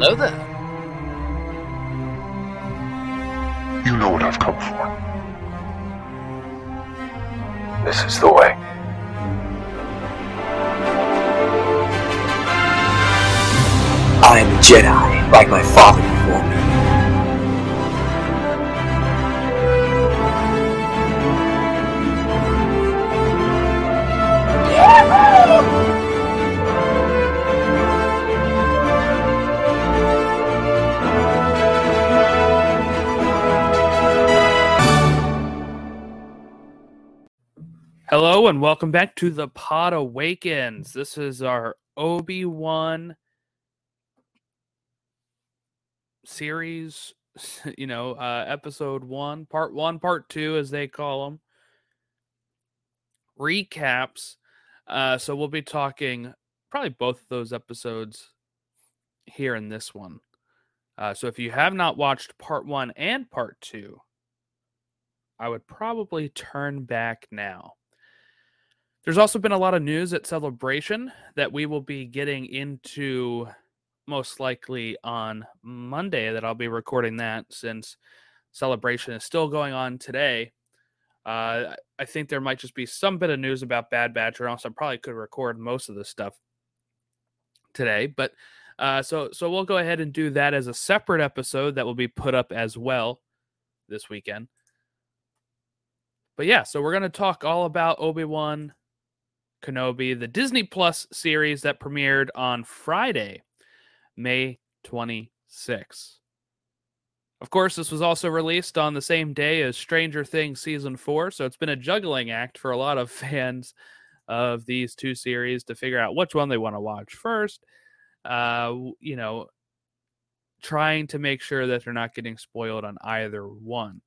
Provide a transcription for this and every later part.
Hello there. You know what I've come for. This is the way. I am a Jedi, like my father welcome back to the Pod Awakens. This is our Obi Wan series, you know, uh, episode one, part one, part two, as they call them. Recaps. Uh, so we'll be talking probably both of those episodes here in this one. Uh, so if you have not watched part one and part two, I would probably turn back now. There's also been a lot of news at Celebration that we will be getting into most likely on Monday that I'll be recording that since Celebration is still going on today. Uh, I think there might just be some bit of news about Bad Batch, or else I probably could record most of this stuff today. But uh, so so we'll go ahead and do that as a separate episode that will be put up as well this weekend. But yeah, so we're gonna talk all about Obi Wan Kenobi, the Disney Plus series that premiered on Friday, May 26. Of course, this was also released on the same day as Stranger Things season 4, so it's been a juggling act for a lot of fans of these two series to figure out which one they want to watch first. Uh, you know, trying to make sure that they're not getting spoiled on either one.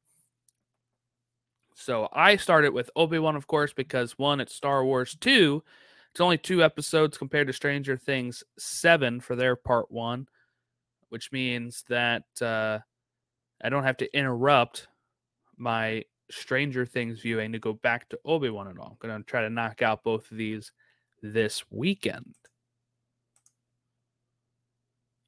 So I started with Obi Wan, of course, because one, it's Star Wars. Two, it's only two episodes compared to Stranger Things seven for their part one, which means that uh, I don't have to interrupt my Stranger Things viewing to go back to Obi Wan at all. I'm going to try to knock out both of these this weekend.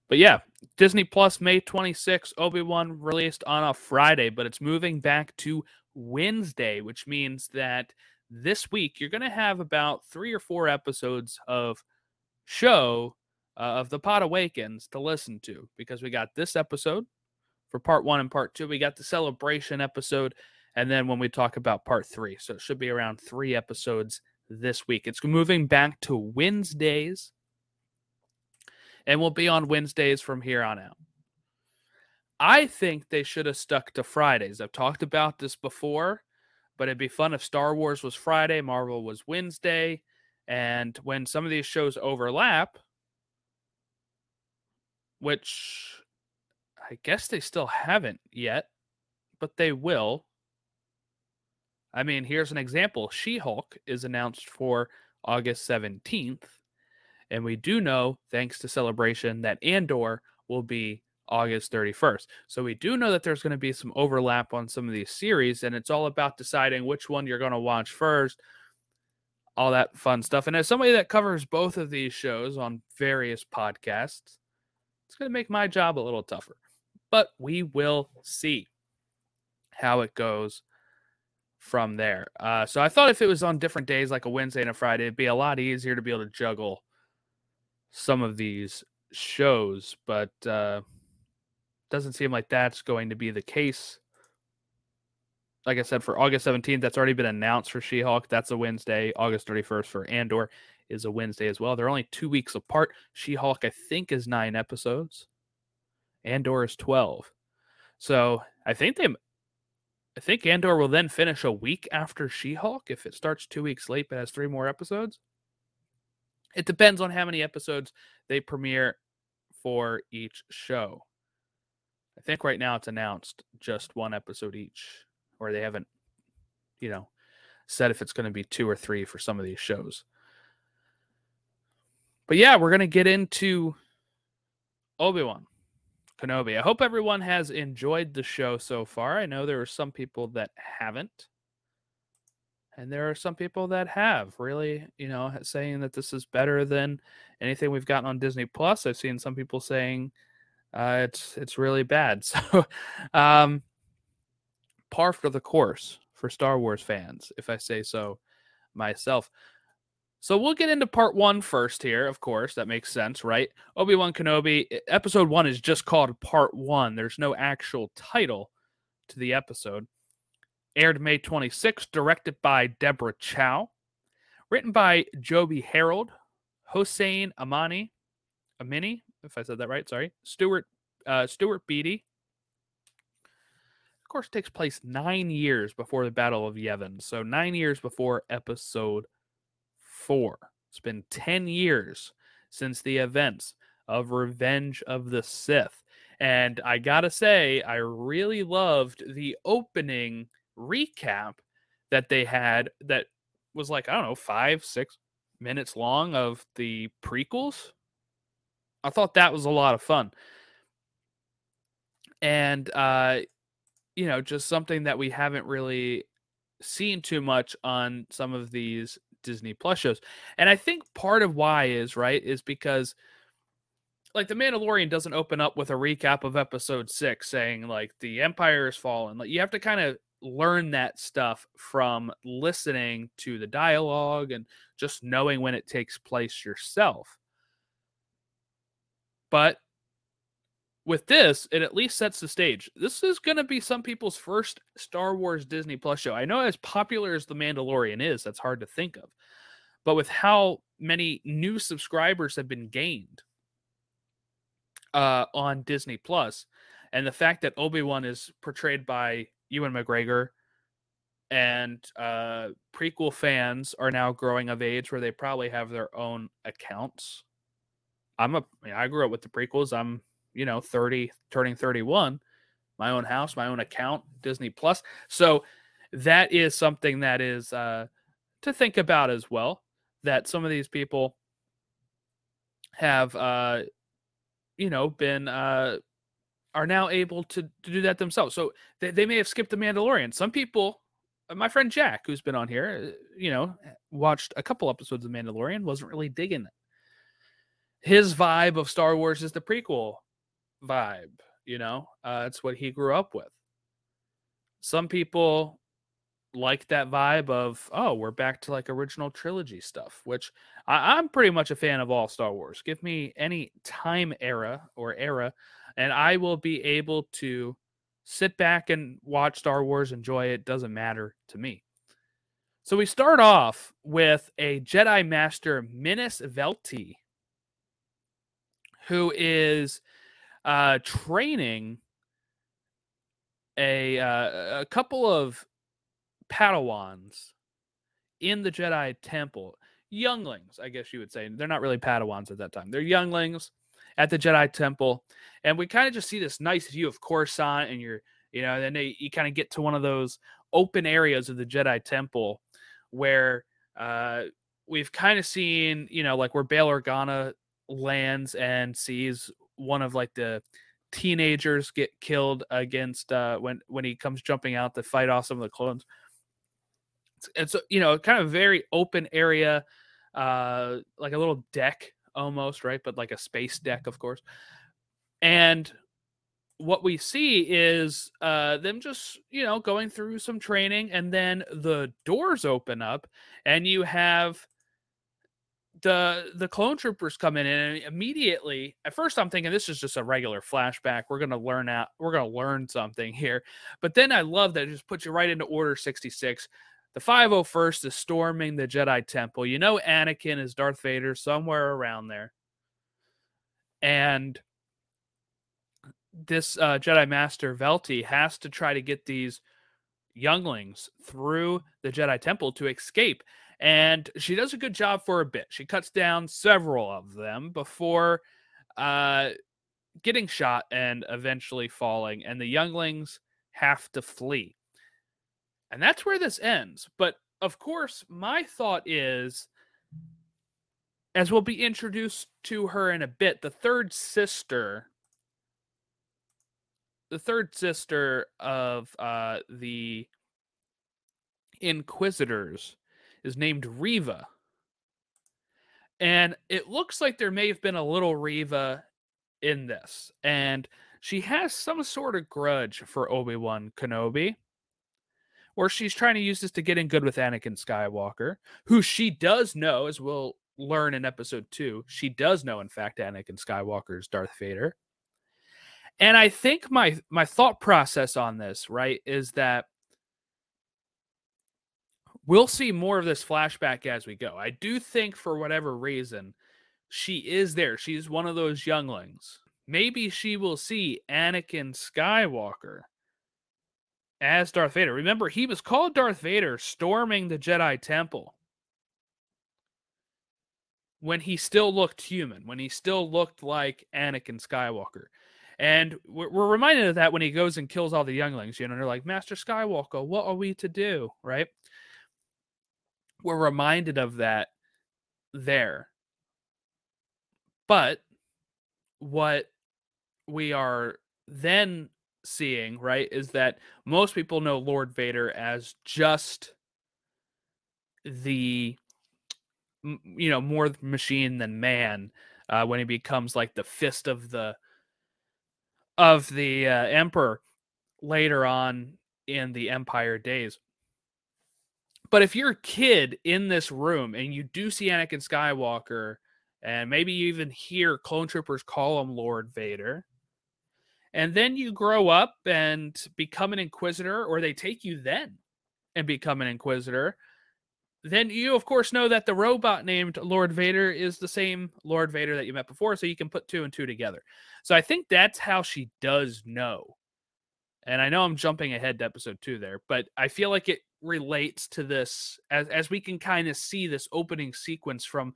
But yeah, Disney Plus May 26, Obi Wan released on a Friday, but it's moving back to Wednesday, which means that this week you're going to have about three or four episodes of show uh, of the Pod Awakens to listen to because we got this episode for part one and part two. We got the celebration episode, and then when we talk about part three, so it should be around three episodes this week. It's moving back to Wednesdays, and we'll be on Wednesdays from here on out. I think they should have stuck to Fridays. I've talked about this before, but it'd be fun if Star Wars was Friday, Marvel was Wednesday, and when some of these shows overlap, which I guess they still haven't yet, but they will. I mean, here's an example She Hulk is announced for August 17th. And we do know, thanks to Celebration, that Andor will be August 31st. So we do know that there's going to be some overlap on some of these series, and it's all about deciding which one you're going to watch first, all that fun stuff. And as somebody that covers both of these shows on various podcasts, it's going to make my job a little tougher. But we will see how it goes from there. Uh, so I thought if it was on different days, like a Wednesday and a Friday, it'd be a lot easier to be able to juggle some of these shows, but uh, doesn't seem like that's going to be the case. Like I said, for August 17th, that's already been announced for She Hulk. That's a Wednesday. August 31st for Andor is a Wednesday as well. They're only two weeks apart. She Hulk, I think, is nine episodes. Andor is 12. So I think they, I think Andor will then finish a week after She Hulk if it starts two weeks late but has three more episodes. It depends on how many episodes they premiere for each show. I think right now it's announced just one episode each, or they haven't, you know, said if it's going to be two or three for some of these shows. But yeah, we're going to get into Obi Wan Kenobi. I hope everyone has enjoyed the show so far. I know there are some people that haven't. And there are some people that have really, you know, saying that this is better than anything we've gotten on Disney Plus. I've seen some people saying Uh, it's it's really bad. So, um, par for the course for Star Wars fans, if I say so myself. So we'll get into part one first here, of course. That makes sense, right? Obi Wan Kenobi, episode one is just called part one. There's no actual title to the episode. Aired May 26th, directed by Deborah Chow. Written by Joby Harold, Hossein Amani, Amini, if I said that right, sorry. Stuart uh, Stuart Beattie. Of course, takes place nine years before the Battle of Yavin. So nine years before episode four. It's been 10 years since the events of Revenge of the Sith. And I gotta say, I really loved the opening recap that they had that was like, I don't know, five, six minutes long of the prequels. I thought that was a lot of fun. And, uh, you know, just something that we haven't really seen too much on some of these Disney Plus shows. And I think part of why is, right, is because like the Mandalorian doesn't open up with a recap of episode 6 saying like the empire is fallen. Like you have to kind of learn that stuff from listening to the dialogue and just knowing when it takes place yourself. But with this, it at least sets the stage. This is going to be some people's first Star Wars Disney Plus show. I know as popular as The Mandalorian is, that's hard to think of. But with how many new subscribers have been gained uh, on Disney Plus, and the fact that Obi Wan is portrayed by Ewan McGregor, and uh, prequel fans are now growing of age where they probably have their own accounts. I'm a, I, grew up with the prequels. I'm you know 30 turning 31 my own house my own account disney plus. So that is something that is uh, to think about as well that some of these people have uh, you know been uh, are now able to, to do that themselves. So they, they may have skipped the mandalorian. Some people uh, my friend jack who's been on here uh, you know watched a couple episodes of mandalorian wasn't really digging his vibe of star wars is the prequel vibe, you know? Uh, it's what he grew up with. Some people like that vibe of, oh, we're back to like original trilogy stuff, which I, I'm pretty much a fan of all Star Wars. Give me any time era or era, and I will be able to sit back and watch Star Wars, enjoy it. Doesn't matter to me. So we start off with a Jedi Master Minus Velti, who is uh, training a uh, a couple of Padawans in the Jedi Temple, younglings, I guess you would say. They're not really Padawans at that time. They're younglings at the Jedi Temple, and we kind of just see this nice view of Coruscant, and you're, you know, then they, you kind of get to one of those open areas of the Jedi Temple where uh, we've kind of seen, you know, like where Bail Organa lands and sees one of like the teenagers get killed against uh, when when he comes jumping out to fight off some of the clones. And so you know, kind of very open area, uh, like a little deck almost, right? But like a space deck, of course. And what we see is uh, them just you know going through some training, and then the doors open up, and you have the the clone troopers come in and immediately at first i'm thinking this is just a regular flashback. We're gonna learn out we're gonna learn something here. But then i love that it just puts you right into order 66 the 501st is storming the jedi temple. You know anakin is darth vader somewhere around there. And this uh, jedi master velti has to try to get these younglings through the jedi temple to escape and she does a good job for a bit. She cuts down several of them before uh, getting shot and eventually falling, and the younglings have to flee. And that's where this ends. But of course, my thought is as we'll be introduced to her in a bit, the third sister, the third sister of uh, the Inquisitors is named Reva. And it looks like there may have been a little Reva in this, and she has some sort of grudge for Obi Wan Kenobi, or she's trying to use this to get in good with Anakin Skywalker, who she does know, as we'll learn in episode two, she does know, in fact, Anakin Skywalker is Darth Vader. And I think my my thought process on this, right, is that we'll see more of this flashback as we go. I do think for whatever reason, she is there. She's one of those younglings. Maybe she will see Anakin Skywalker as Darth Vader. Remember, he was called Darth Vader storming the Jedi Temple when he still looked human, when he still looked like Anakin Skywalker. And we're, reminded of that when he goes and kills all the younglings. You know, they're like, Master Skywalker, what are we to do? Right? We're reminded of that there. But what we are then seeing, right, is that most people know Lord Vader as just the you know more machine than man uh, when he becomes like the fist of the of the uh, emperor later on in the empire days but if you're a kid in this room and you do see Anakin Skywalker and maybe you even hear clone troopers call him Lord Vader and then you grow up and become an inquisitor or they take you then and become an inquisitor then you of course know that the robot named Lord Vader is the same Lord Vader that you met before, so you can put two and two together. So I think that's how she does know. And I know I'm jumping ahead to episode two there, but I feel like it relates to this as as we can kind of see this opening sequence from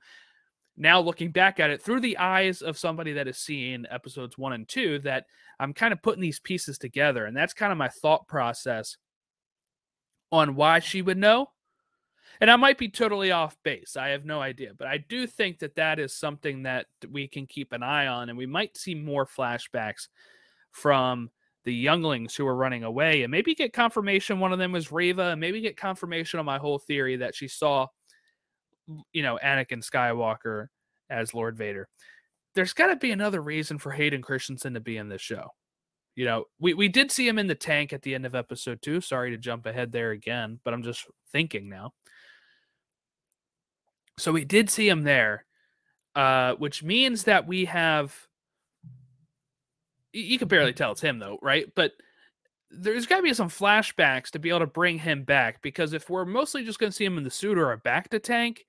now looking back at it through the eyes of somebody that is seeing episodes one and two that I'm kind of putting these pieces together. And that's kind of my thought process on why she would know and I might be totally off base. I have no idea, but I do think that that is something that we can keep an eye on, and we might see more flashbacks from the younglings who are running away, and maybe get confirmation one of them was Reva, and maybe get confirmation on my whole theory that she saw, you know, Anakin Skywalker as Lord Vader. There's got to be another reason for Hayden Christensen to be in this show. You know, we, we did see him in the tank at the end of episode two. Sorry to jump ahead there again, but I'm just thinking now. So we did see him there, uh, which means that we have. You can barely tell it's him though, right? But there's got to be some flashbacks to be able to bring him back because if we're mostly just going to see him in the suit or a back to tank,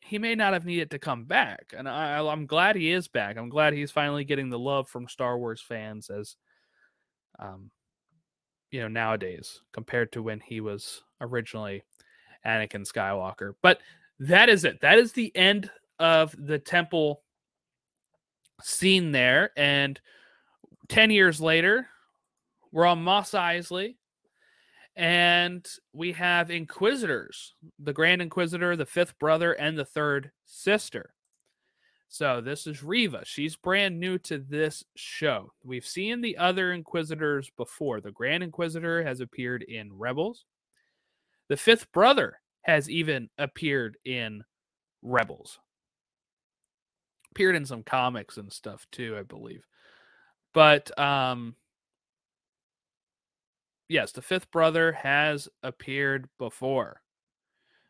he may not have needed to come back. And I, am glad he is back. I'm glad he's finally getting the love from Star Wars fans as, um, you know, nowadays compared to when he was originally Anakin Skywalker. But that is it. That is the end of the temple scene there. And 10 years later, we're on Mos Eisley. And we have Inquisitors, the Grand Inquisitor, the fifth brother, and the third sister. So this is Reva. She's brand new to this show. We've seen the other Inquisitors before. The Grand Inquisitor has appeared in Rebels. The fifth brother has even appeared in Rebels. Appeared in some comics and stuff too, I believe. But um yes, the fifth brother has appeared before.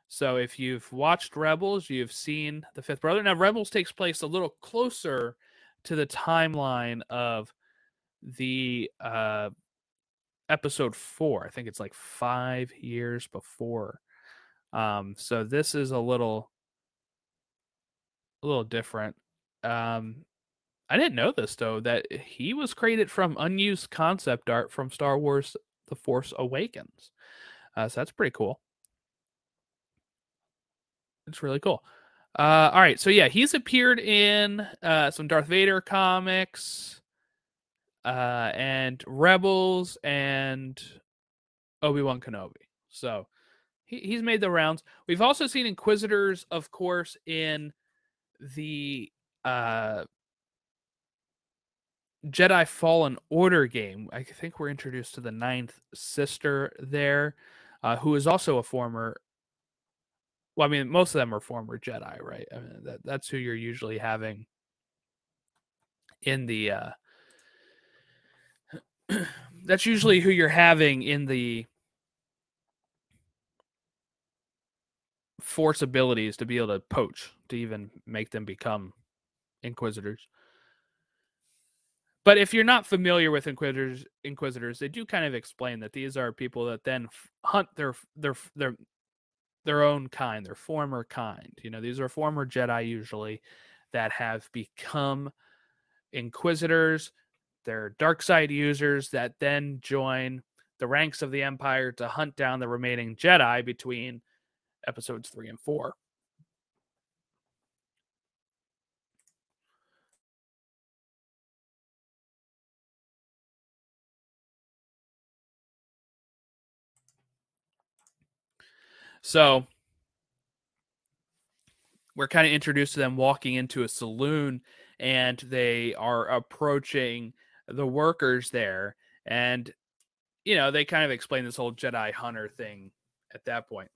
So if you've watched Rebels, you've seen the fifth brother. Now Rebels takes place a little closer to the timeline of the uh episode four. I think it's like five years before. Um, so this is a little, a little different. Um, I didn't know this though that he was created from unused concept art from Star Wars: The Force Awakens. Uh, so that's pretty cool. It's really cool. Uh, all right, so yeah, he's appeared in uh, some Darth Vader comics uh, and Rebels and Obi Wan Kenobi. So he, he's made the rounds. We've also seen Inquisitors, of course, in the uh, Jedi Fallen Order game. I think we're introduced to the ninth sister there, uh, who is also a former. Well, I mean, most of them are former Jedi, right? I mean, that, that's who you're usually having in the uh that's usually who you're having in the force abilities to be able to poach to even make them become inquisitors. But if you're not familiar with inquisitors, inquisitors, they do kind of explain that these are people that then hunt their their their their own kind, their former kind. You know, these are former Jedi usually that have become inquisitors. They're dark side users that then join the ranks of the Empire to hunt down the remaining Jedi between episodes three and four. So we're kind of introduced to them walking into a saloon and they are approaching the workers there. And, you know, they kind of explain this whole Jedi hunter thing at that point.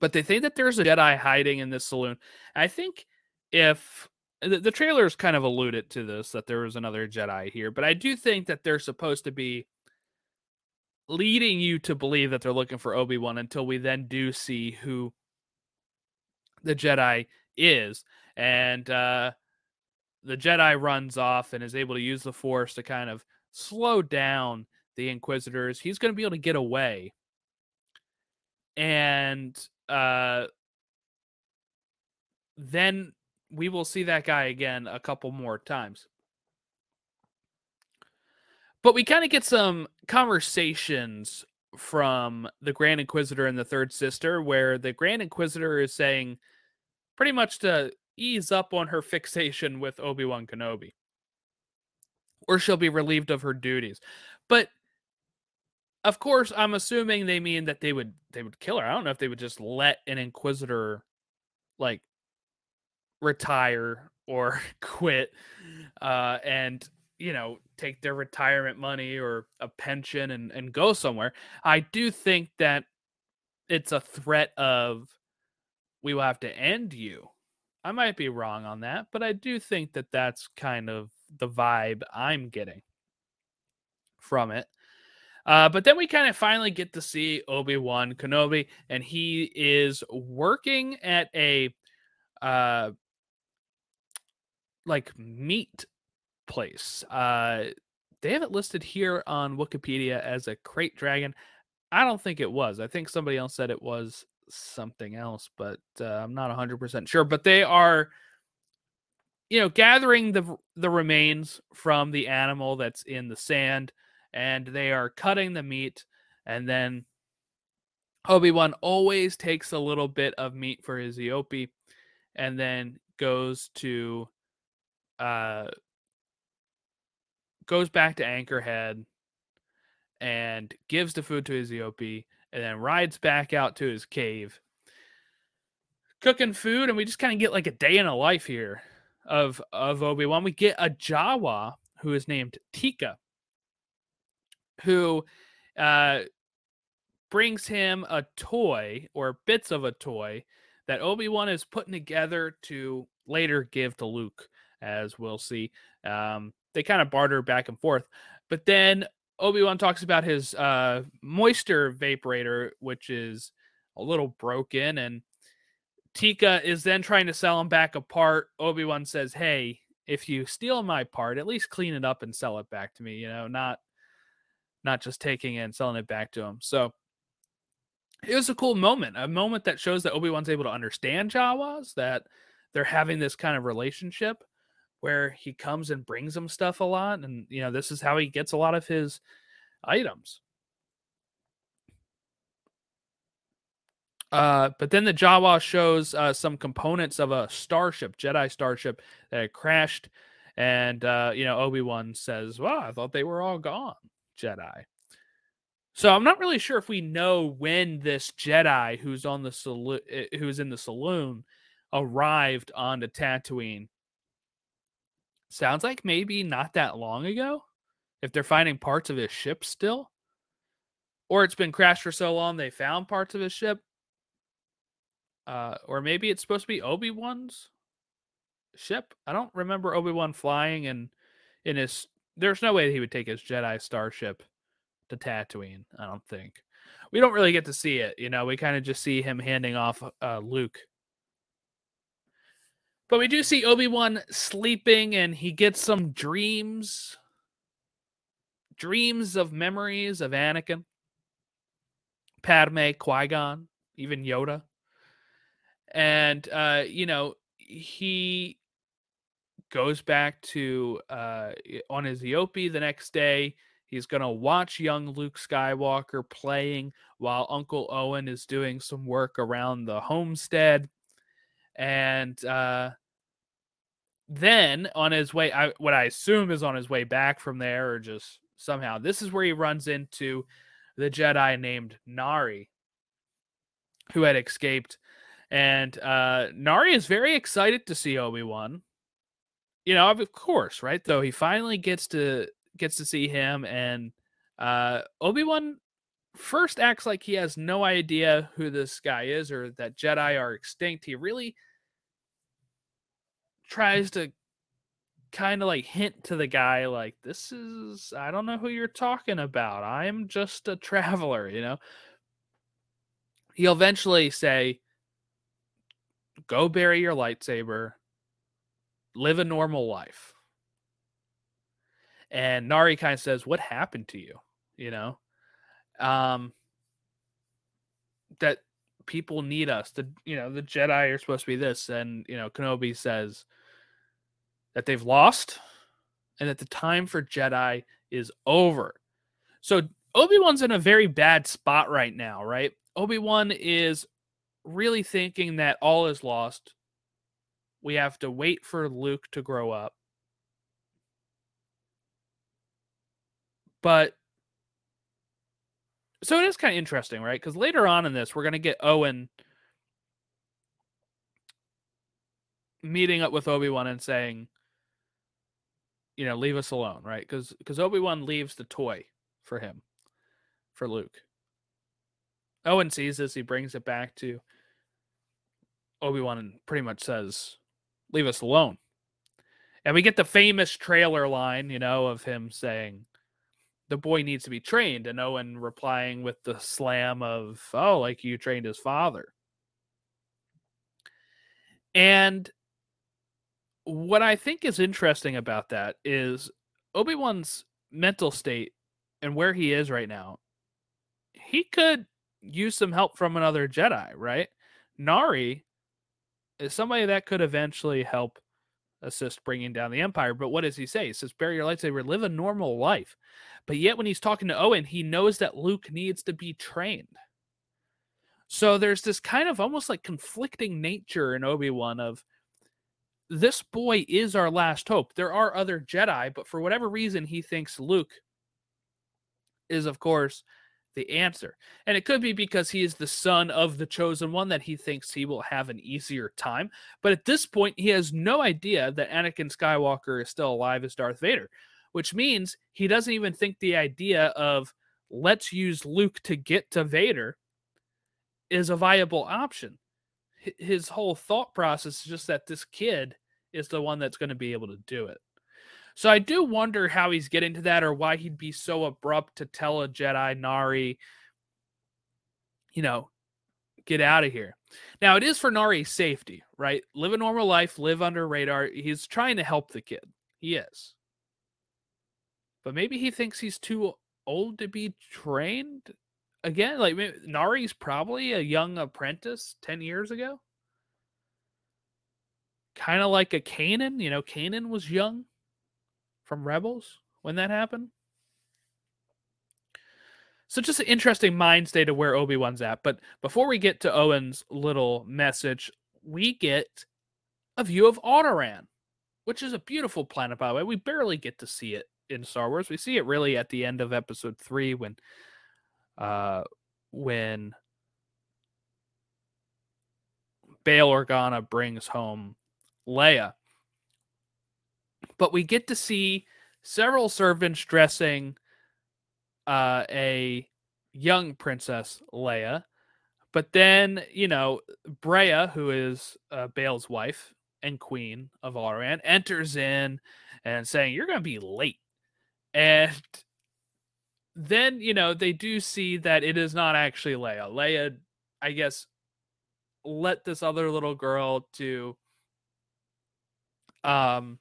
But they think that there's a Jedi hiding in this saloon. I think if the, the trailers kind of alluded to this, that there was another Jedi here, but I do think that they're supposed to be leading you to believe that they're looking for Obi Wan until we then do see who the Jedi is. And uh, the Jedi runs off and is able to use the Force to kind of slow down the Inquisitors. He's going to be able to get away. And uh, then we will see that guy again a couple more times. But we kind of get some conversations from the Grand Inquisitor and the Third Sister, where the Grand Inquisitor is saying pretty much to ease up on her fixation with Obi Wan Kenobi, or she'll be relieved of her duties. But of course, I'm assuming they mean that they would they would kill her. I don't know if they would just let an Inquisitor like retire or quit uh, and you know take their retirement money or a pension and, and go somewhere i do think that it's a threat of we will have to end you. I might be wrong on that but i do think that that's kind of the vibe i'm getting from it. Uh, but then we kind of finally get to see obi-wan kenobi and he is working at a uh, like meat place. Uh, they have it listed here on Wikipedia as a crate dragon. I don't think it was. I think somebody else said it was something else, but uh, I'm not 100% sure. But they are, you know, gathering the the remains from the animal that's in the sand, and they are cutting the meat, and then Obi Wan always takes a little bit of meat for his Eopie, and then goes to uh goes back to Anchorhead and gives the food to his Eopie and then rides back out to his cave cooking food and we just kind of get like a day in a life here of of Obi-Wan. We get a Jawa who is named Teeka who uh brings him a toy or bits of a toy that Obi-Wan is putting together to later give to Luke as we'll see. Um they kind of barter back and forth. But then Obi Wan talks about his uh, moisture vaporator, which is a little broken, and Teeka is then trying to sell him back a part. Obi Wan says, "Hey, if you steal my part, at least clean it up and sell it back to me. You know, not not just taking it and selling it back to him." So it was a cool moment, a moment that shows that Obi Wan's able to understand Jawas, that they're having this kind of relationship where he comes and brings him stuff a lot and you know this is how he gets a lot of his items uh, but then the Jawa shows uh, some components of a starship, Jedi starship that crashed, and uh, you know Obi Wan says, "Well, I thought they were all gone, Jedi." So I'm not really sure if we know when this Jedi who's on the saloon, eh, who's in the saloon, arrived on the Tatooine sounds like maybe not that long ago. If they're finding parts of his ship still, or it's been crashed for so long they found parts of his ship, uh, or maybe it's supposed to be Obi Wan's ship. I don't remember Obi Wan flying and in his. There's no way he would take his Jedi starship to Tatooine. I don't think. We don't really get to see it. You know, we kind of just see him handing off uh, Luke. But we do see Obi Wan sleeping, and he gets some dreams, dreams of memories of Anakin, Padme, Qui Gon, even Yoda, and uh, you know he goes back to uh, on his Eopie the next day. He's going to watch young Luke Skywalker playing while Uncle Owen is doing some work around the homestead. And uh, then on his way, I, what I assume is on his way back from there, or just somehow, this is where he runs into the Jedi named Nari, who had escaped. And uh, Nari is very excited to see Obi Wan you know, of course, right? Though he finally gets to gets to see him, and uh, Obi Wan first acts like he has no idea who this guy is or that Jedi are extinct. He really tries to kind of like hint to the guy, like, "This is I don't know who you're talking about. I'm just a traveler," you know. He'll eventually say, "Go bury your lightsaber." live a normal life. And Nari kind of says, What happened to you? You know? Um that people need us. The you know, the Jedi are supposed to be this. And, you know, Kenobi says that they've lost and that the time for Jedi is over. So Obi-Wan's in a very bad spot right now, right? Obi-Wan is really thinking that all is lost we have to wait for Luke to grow up. But so it is kind of interesting, right? Because later on in this, we're going to get Owen meeting up with Obi Wan and saying, you know, leave us alone, right? Because because Obi Wan leaves the toy for him, for Luke. Owen sees this, he brings it back to Obi Wan and pretty much says, leave us alone. And we get the famous trailer line, you know, of him saying, the boy needs to be trained. And Owen replying with the slam of, oh, like you trained his father. And what I think is interesting about that is Obi Wan's mental state and where he is right now. He could use some help from another Jedi, right? Nari is somebody that could eventually help assist bringing down the empire. But what does he say? He says, "Bury your lightsaber, live a normal life." But yet, when he's talking to Owen, he knows that Luke needs to be trained. So there's this kind of almost like conflicting nature in Obi Wan of this boy is our last hope. There are other Jedi, but for whatever reason, he thinks Luke is, of course, the answer. And it could be because he is the son of the chosen one that he thinks he will have an easier time. But at this point, he has no idea that Anakin Skywalker is still alive as Darth Vader, which means he doesn't even think the idea of let's use Luke to get to Vader is a viable option. His whole thought process is just that this kid is the one that's going to be able to do it. So I do wonder how he's getting to that or why he'd be so abrupt to tell a Jedi Nari, you know, get out of here. Now it is for Nari's safety, right? Live a normal life, live under radar. He's trying to help the kid. He is. But maybe he thinks he's too old to be trained again. Like Nari's probably a young apprentice 10 years ago. Kind of like a Kanan, you know, Kanan was young from Rebels when that happened. So just an interesting mind state of where Obi-Wan's at. But before we get to Owen's little message, we get a view of Alderaan, which is a beautiful planet, by the way. We barely get to see it in Star Wars. We see it really at the end of episode three when uh when Bail Organa brings home Leia but we get to see several servants dressing uh, a young princess Leia. But then, you know, Breha, who is uh, Bail's wife, and queen of Alderaan, enters in and saying, You're going to be late. And then, you know, they do see that it is not actually Leia. Leia, I guess, let this other little girl to, um,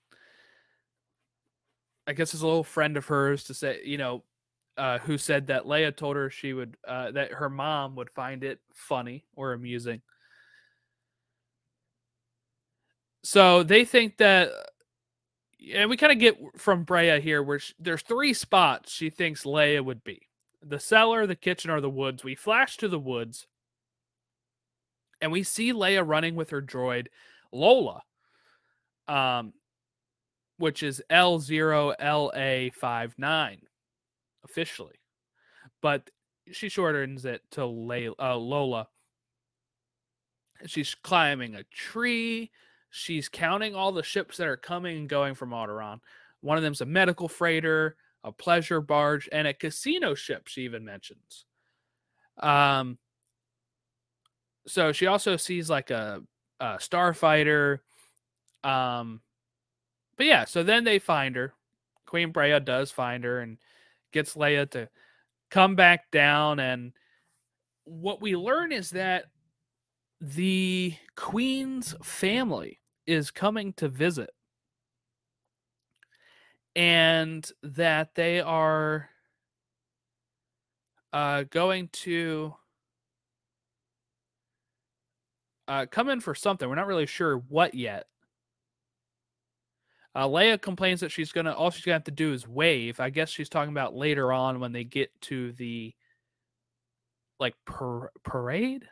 I guess, is a little friend of hers to say, you know, uh, who said that Leia told her she would, uh, that her mom would find it funny or amusing. So they think that, and we kind of get from Breha here where she, there's three spots she thinks Leia would be the cellar, the kitchen, or the woods. We flash to the woods and we see Leia running with her droid, Lola, um, which is L0LA59 officially, but she shortens it to Le- uh, Lola. She's climbing a tree. She's counting all the ships that are coming and going from Alderaan. One of them's a medical freighter, a pleasure barge, and a casino ship. She even mentions. Um. So she also sees like a, a starfighter. Um. But yeah, so then they find her. Queen Breha does find her and gets Leia to come back down. And what we learn is that the Queen's family is coming to visit and that they are uh, going to uh, come in for something. We're not really sure what yet. Uh, Leia complains that she's gonna all she's gonna have to do is wave. I guess she's talking about later on when they get to the like par- parade,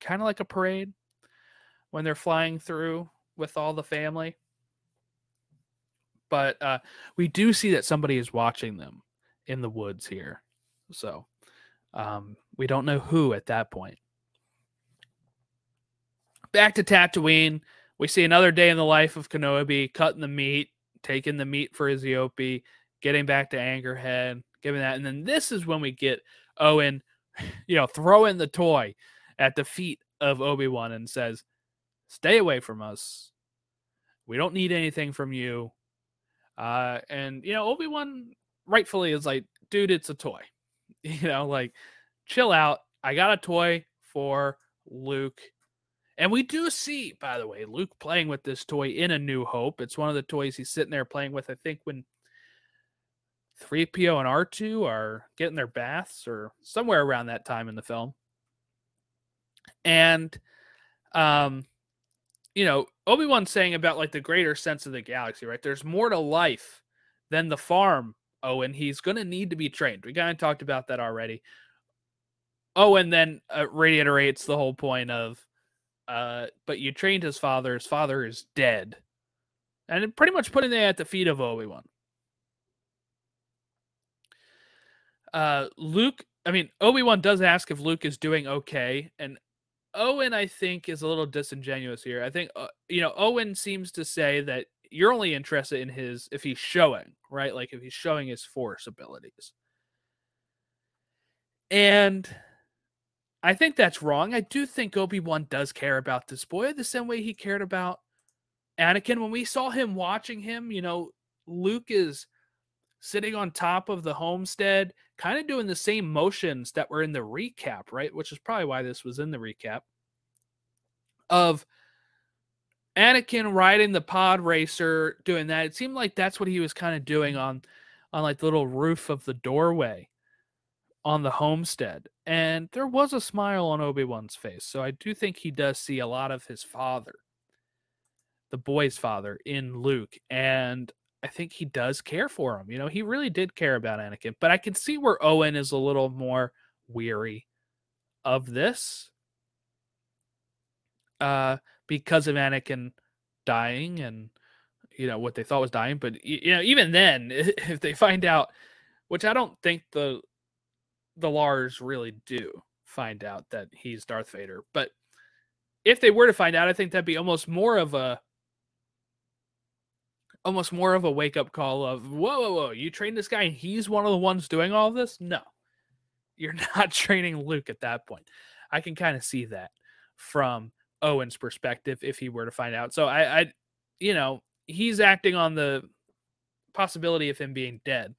kind of like a parade when they're flying through with all the family. But uh, we do see that somebody is watching them in the woods here. So um, we don't know who at that point. Back to Tatooine. We see another day in the life of Kenobi, cutting the meat, taking the meat for his getting back to Anchorhead, giving that. And then this is when we get Owen, you know, throwing the toy at the feet of Obi-Wan and says, Stay away from us. We don't need anything from you. Uh, and you know, Obi Wan rightfully is like, dude, it's a toy. You know, like, chill out. I got a toy for Luke. And we do see, by the way, Luke playing with this toy in A New Hope. It's one of the toys he's sitting there playing with, I think, when 3PO and R2 are getting their baths or somewhere around that time in the film. And um you know, Obi-Wan's saying about like the greater sense of the galaxy, right? There's more to life than the farm, Owen. He's going to need to be trained. We kind of talked about that already. Oh, and then uh, reiterates the whole point of, uh, but you trained his father. His father is dead. And pretty much putting that at the feet of Obi Wan. Uh, Luke, I mean, Obi Wan does ask if Luke is doing okay. And Owen, I think, is a little disingenuous here. I think, uh, you know, Owen seems to say that you're only interested in his if he's showing, right? Like if he's showing his force abilities. And I think that's wrong. I do think Obi Wan does care about this boy the same way he cared about Anakin. When we saw him watching him, you know, Luke is sitting on top of the homestead, kind of doing the same motions that were in the recap, right? Which is probably why this was in the recap of Anakin riding the pod racer, doing that. It seemed like that's what he was kind of doing on on like the little roof of the doorway on the homestead. And there was a smile on Obi-Wan's face. So I do think he does see a lot of his father, the boy's father in Luke. And I think he does care for him. You know, he really did care about Anakin, but I can see where Owen is a little more weary of this uh because of Anakin dying and you know what they thought was dying, but you know even then if they find out which I don't think the the Lars really do find out that he's Darth Vader, but if they were to find out, I think that'd be almost more of a almost more of a wake up call of whoa, whoa, whoa, you trained this guy and he's one of the ones doing all this? No, you're not training Luke at that point. I can kind of see that from Owen's perspective if he were to find out. So I, I you know, he's acting on the possibility of him being dead,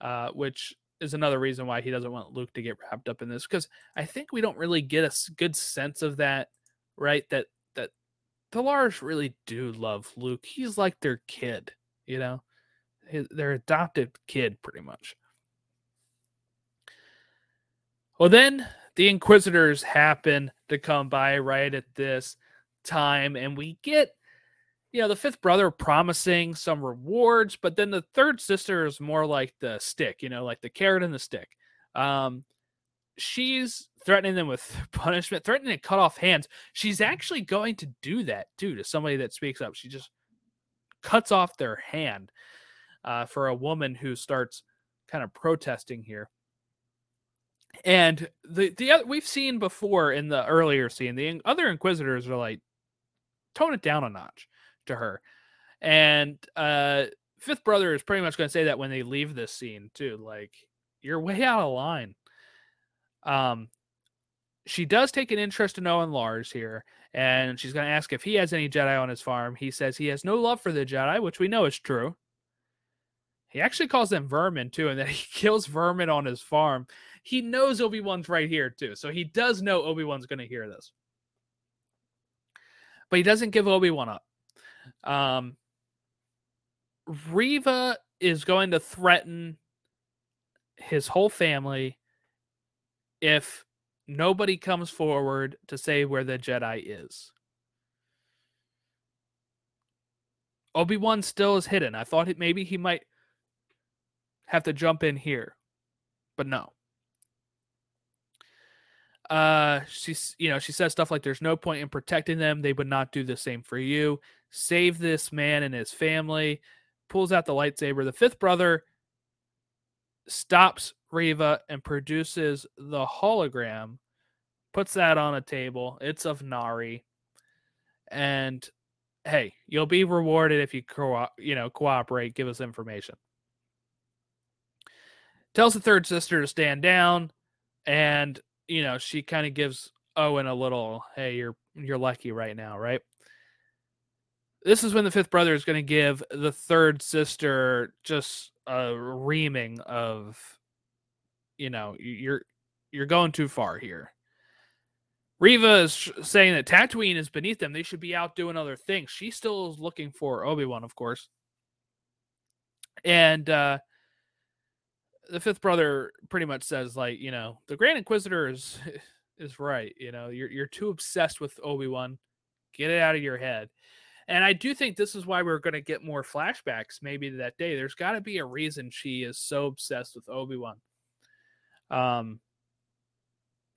uh, which is another reason why he doesn't want Luke to get wrapped up in this because I think we don't really get a good sense of that, right? That that the Lars really do love Luke. He's like their kid, you know, His, their adopted kid, pretty much. Well, then the Inquisitors happen to come by right at this time, and we get you know, the fifth brother promising some rewards, but then the third sister is more like the stick, you know, like the carrot and the stick. Um, she's threatening them with punishment, threatening to cut off hands. She's actually going to do that too to somebody that speaks up. She just cuts off their hand uh, for a woman who starts kind of protesting here. And the the other we've seen before in the earlier scene, the other inquisitors are like, tone it down a notch to her. And uh Fifth Brother is pretty much going to say that when they leave this scene too, like you're way out of line. Um she does take an interest in Owen Lars here, and she's going to ask if he has any Jedi on his farm. He says he has no love for the Jedi, which we know is true. He actually calls them vermin too, and that he kills vermin on his farm. He knows Obi Wan's right here too, so he does know Obi Wan's going to hear this, but he doesn't give Obi Wan up. Um, Reva is going to threaten his whole family if nobody comes forward to say where the Jedi is. Obi Wan still is hidden. I thought maybe he might have to jump in here, but no. Uh she's you know she says stuff like there's no point in protecting them. They would not do the same for you. Save this man and his family. Pulls out the lightsaber. The fifth brother stops reva and produces the hologram puts that on a table it's of nari and hey you'll be rewarded if you co- you know cooperate give us information tells the third sister to stand down and you know, she kind of gives Owen a little, hey, you're you're lucky right now, right? This is when the fifth brother is going to give the third sister just a reaming of, you know, you're you're going too far here. Reva is saying that Tatooine is beneath them. They should be out doing other things. She still is looking for Obi Wan, of course. And uh, the fifth brother pretty much says like you know the grand inquisitor is is right you know you're you're too obsessed with obi-wan get it out of your head and i do think this is why we're going to get more flashbacks maybe that day there's got to be a reason she is so obsessed with obi-wan um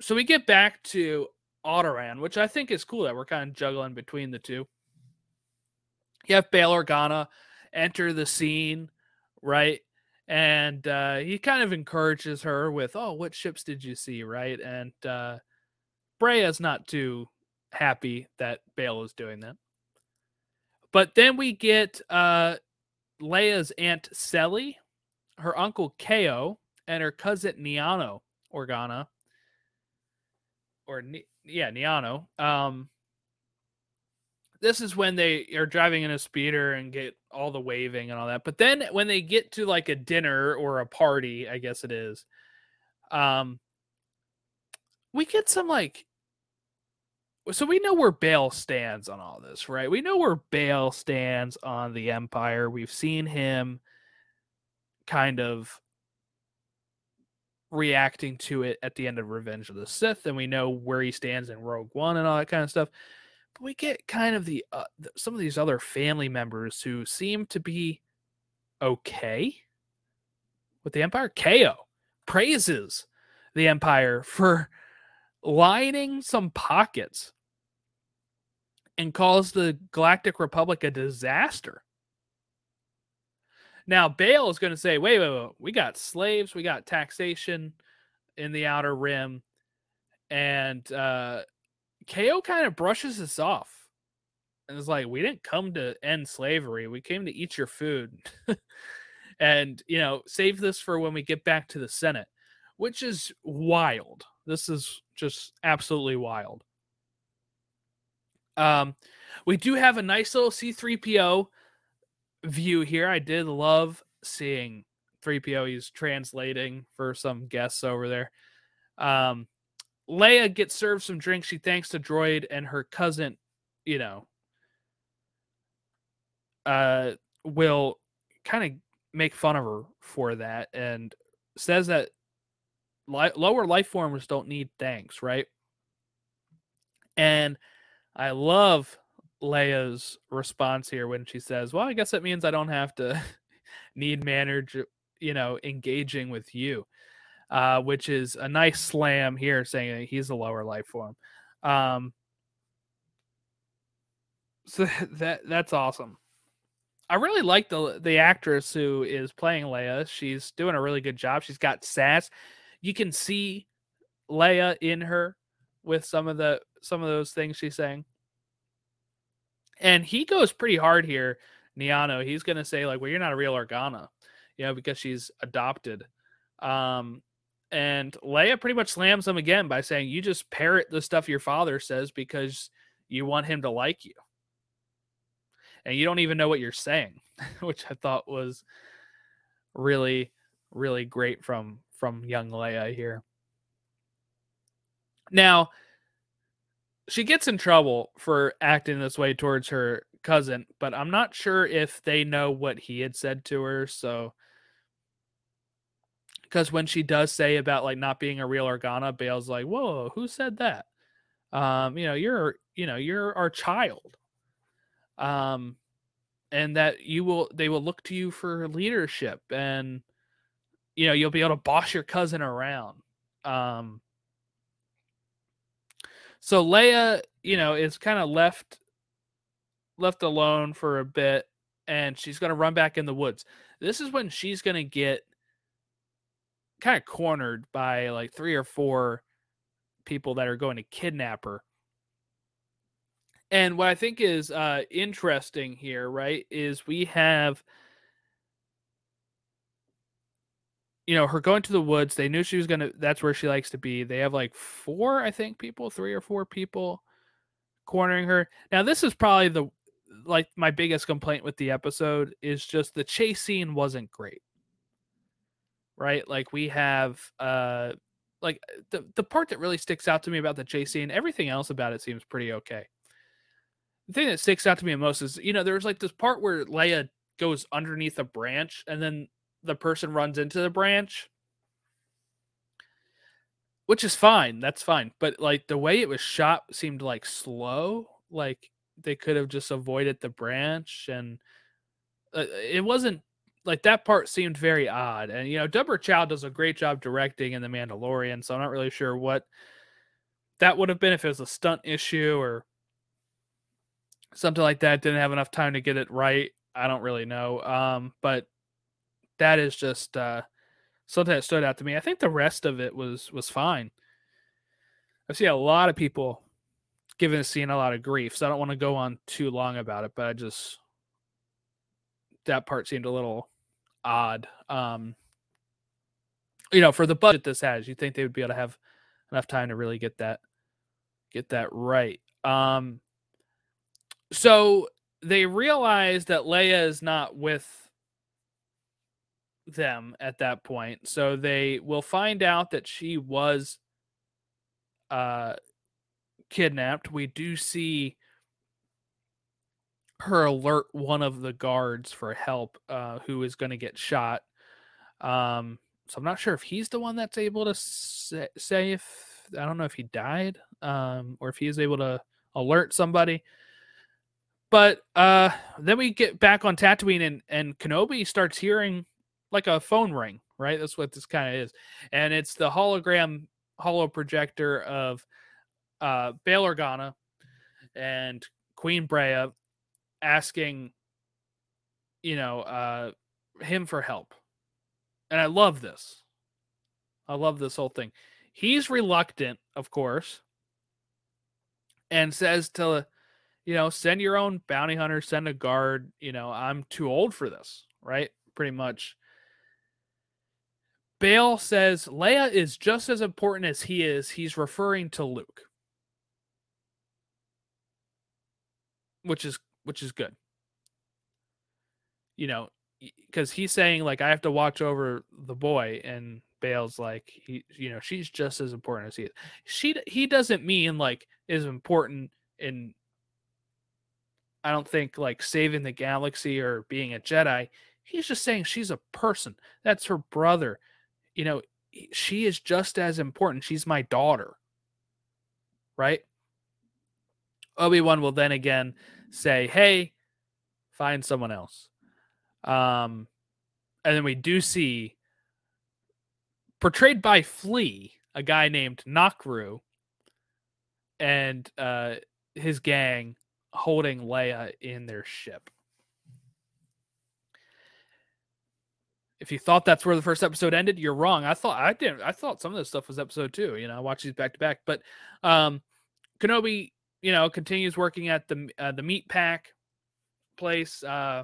so we get back to Alderaan, which I think is cool that we're kind of juggling between the two. You have Bail Organa enter the scene, right? and uh, he kind of encourages her with, "Oh, what ships did you see?" Right, and uh, Breha's not too happy that Bail is doing that. But then we get uh, Leia's aunt Celi, her uncle Keo, and her cousin Niano Organa, or yeah, Niano. Um, this is when they are driving in a speeder and get all the waving and all that. But then when they get to like a dinner or a party, I guess it is, um, we get some like so we know where Bail stands on all this, right? We know where Bail stands on the Empire. We've seen him kind of reacting to it at the end of Revenge of the Sith, and we know where he stands in Rogue One and all that kind of stuff. But we get kind of the, uh, some of these other family members who seem to be okay with the Empire. Keo praises the Empire for lining some pockets and calls the Galactic Republic a disaster. Now, Bail is going to say, wait, wait, wait, we got slaves, we got taxation in the outer rim, and uh, Keo kind of brushes this off and is like, we didn't come to end slavery. We came to eat your food. and, you know, save this for when we get back to the Senate, which is wild. This is just absolutely wild. Um, we do have a nice little C3PO view here. I did love seeing 3PO. He's translating for some guests over there. Um, Leia gets served some drinks. She thanks the droid and her cousin, you know, uh, will kind of make fun of her for that and says that li- lower life forms don't need thanks, right? And I love Leia's response here when she says, "Well, I guess that means I don't have to need manager, you know, engaging with you." Uh, which is a nice slam here, saying he's a lower life form. Um, so that that's awesome. I really like the the actress who is playing Leia. She's doing a really good job. She's got sass. You can see Leia in her with some of the some of those things she's saying. And he goes pretty hard here, Niano. He's gonna say, like, well, you're not a real Organa, you know, because she's adopted. Um, and Leia pretty much slams him again by saying, You just parrot the stuff your father says because you want him to like you and you don't even know what you're saying, which I thought was really, really great from from young Leia here. Now, she gets in trouble for acting this way towards her cousin, but I'm not sure if they know what he had said to her. So, because when she does say about like not being a real Organa, Bail's like, "Whoa, who said that?" Um, you know, you're, you know, you're our child um, and that you will they will look to you for leadership and you know you'll be able to boss your cousin around um so leia you know is kind of left left alone for a bit and she's going to run back in the woods. This is when she's going to get kind of cornered by like three or four people that are going to kidnap her. And what I think is uh, interesting here, right, is we have, you know, her going to the woods. They knew she was going to, that's where she likes to be. They have like four, I think, people, three or four people cornering her. Now, this is probably the, like, my biggest complaint with the episode is just the chase scene wasn't great. Right? Like, we have, uh, like, the, the part that really sticks out to me about the chase scene, everything else about it seems pretty okay the thing that sticks out to me most is you know there's like this part where Leia goes underneath a branch and then the person runs into the branch. Which is fine that's fine but like the way it was shot seemed like slow like they could have just avoided the branch and uh, it wasn't like that part seemed very odd and you know Deborah Chow does a great job directing in the Mandalorian so I'm not really sure what that would have been if it was a stunt issue or something like that didn't have enough time to get it right i don't really know um but that is just uh something that stood out to me. I think the rest of it was was fine. I see a lot of people giving the scene a lot of grief so i don't want to go on too long about it but i just that part seemed a little odd. Um you know for the budget this has you think they would be able to have enough time to really get that get that right. Um so they realize that Leia is not with them at that point. So they will find out that she was uh kidnapped. We do see her alert one of the guards for help uh who is going to get shot. Um so I'm not sure if he's the one that's able to say, if I don't know if he died um or if he is able to alert somebody. But uh, then we get back on Tatooine, and and Kenobi starts hearing like a phone ring. Right, that's what this kind of is, and it's the hologram holo projector of uh, Bail Organa and Queen Breha asking, you know, uh, him for help. And I love this. I love this whole thing. He's reluctant, of course, and says to you know, send your own bounty hunter, send a guard. You know, I'm too old for this, right? Pretty much. Bail says Leia is just as important as he is. He's referring to Luke. which is which is good. You know, because he's saying like I have to watch over the boy, and Bail's like he, you know, she's just as important as he is. She he doesn't mean like is important in. I don't think like saving the galaxy or being a Jedi. He's just saying she's a person. That's her brother. You know, she is just as important. She's my daughter. Right? Obi-Wan will then again say, "Hey, find someone else." Um and then we do see portrayed by Flea, a guy named Nakru and uh his gang holding Leia in their ship. If you thought that's where the first episode ended, you're wrong. I thought I didn't. I thought some of this stuff was episode two. You know, I watched these back to back. But um, Kenobi, you know, continues working at the uh, the meat pack place. Uh,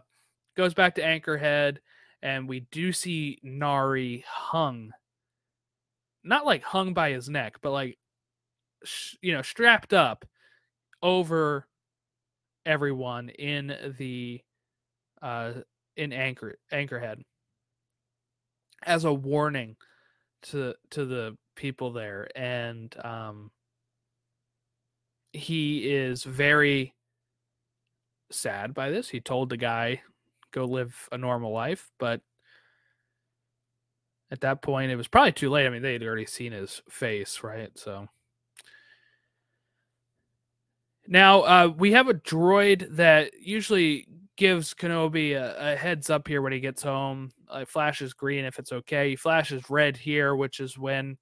goes back to Anchorhead, and we do see Nari hung, not like hung by his neck, but like sh- you know, strapped up over everyone in the uh in Anchor Anchorhead as a warning to to the people there and um he is very sad by this. He told the guy go live a normal life but at that point it was probably too late. I mean they had already seen his face right? So now uh, we have a droid that usually gives Kenobi a, a, heads up here when he gets home. Uh, flashes green if it's okay. He flashes red here, which is when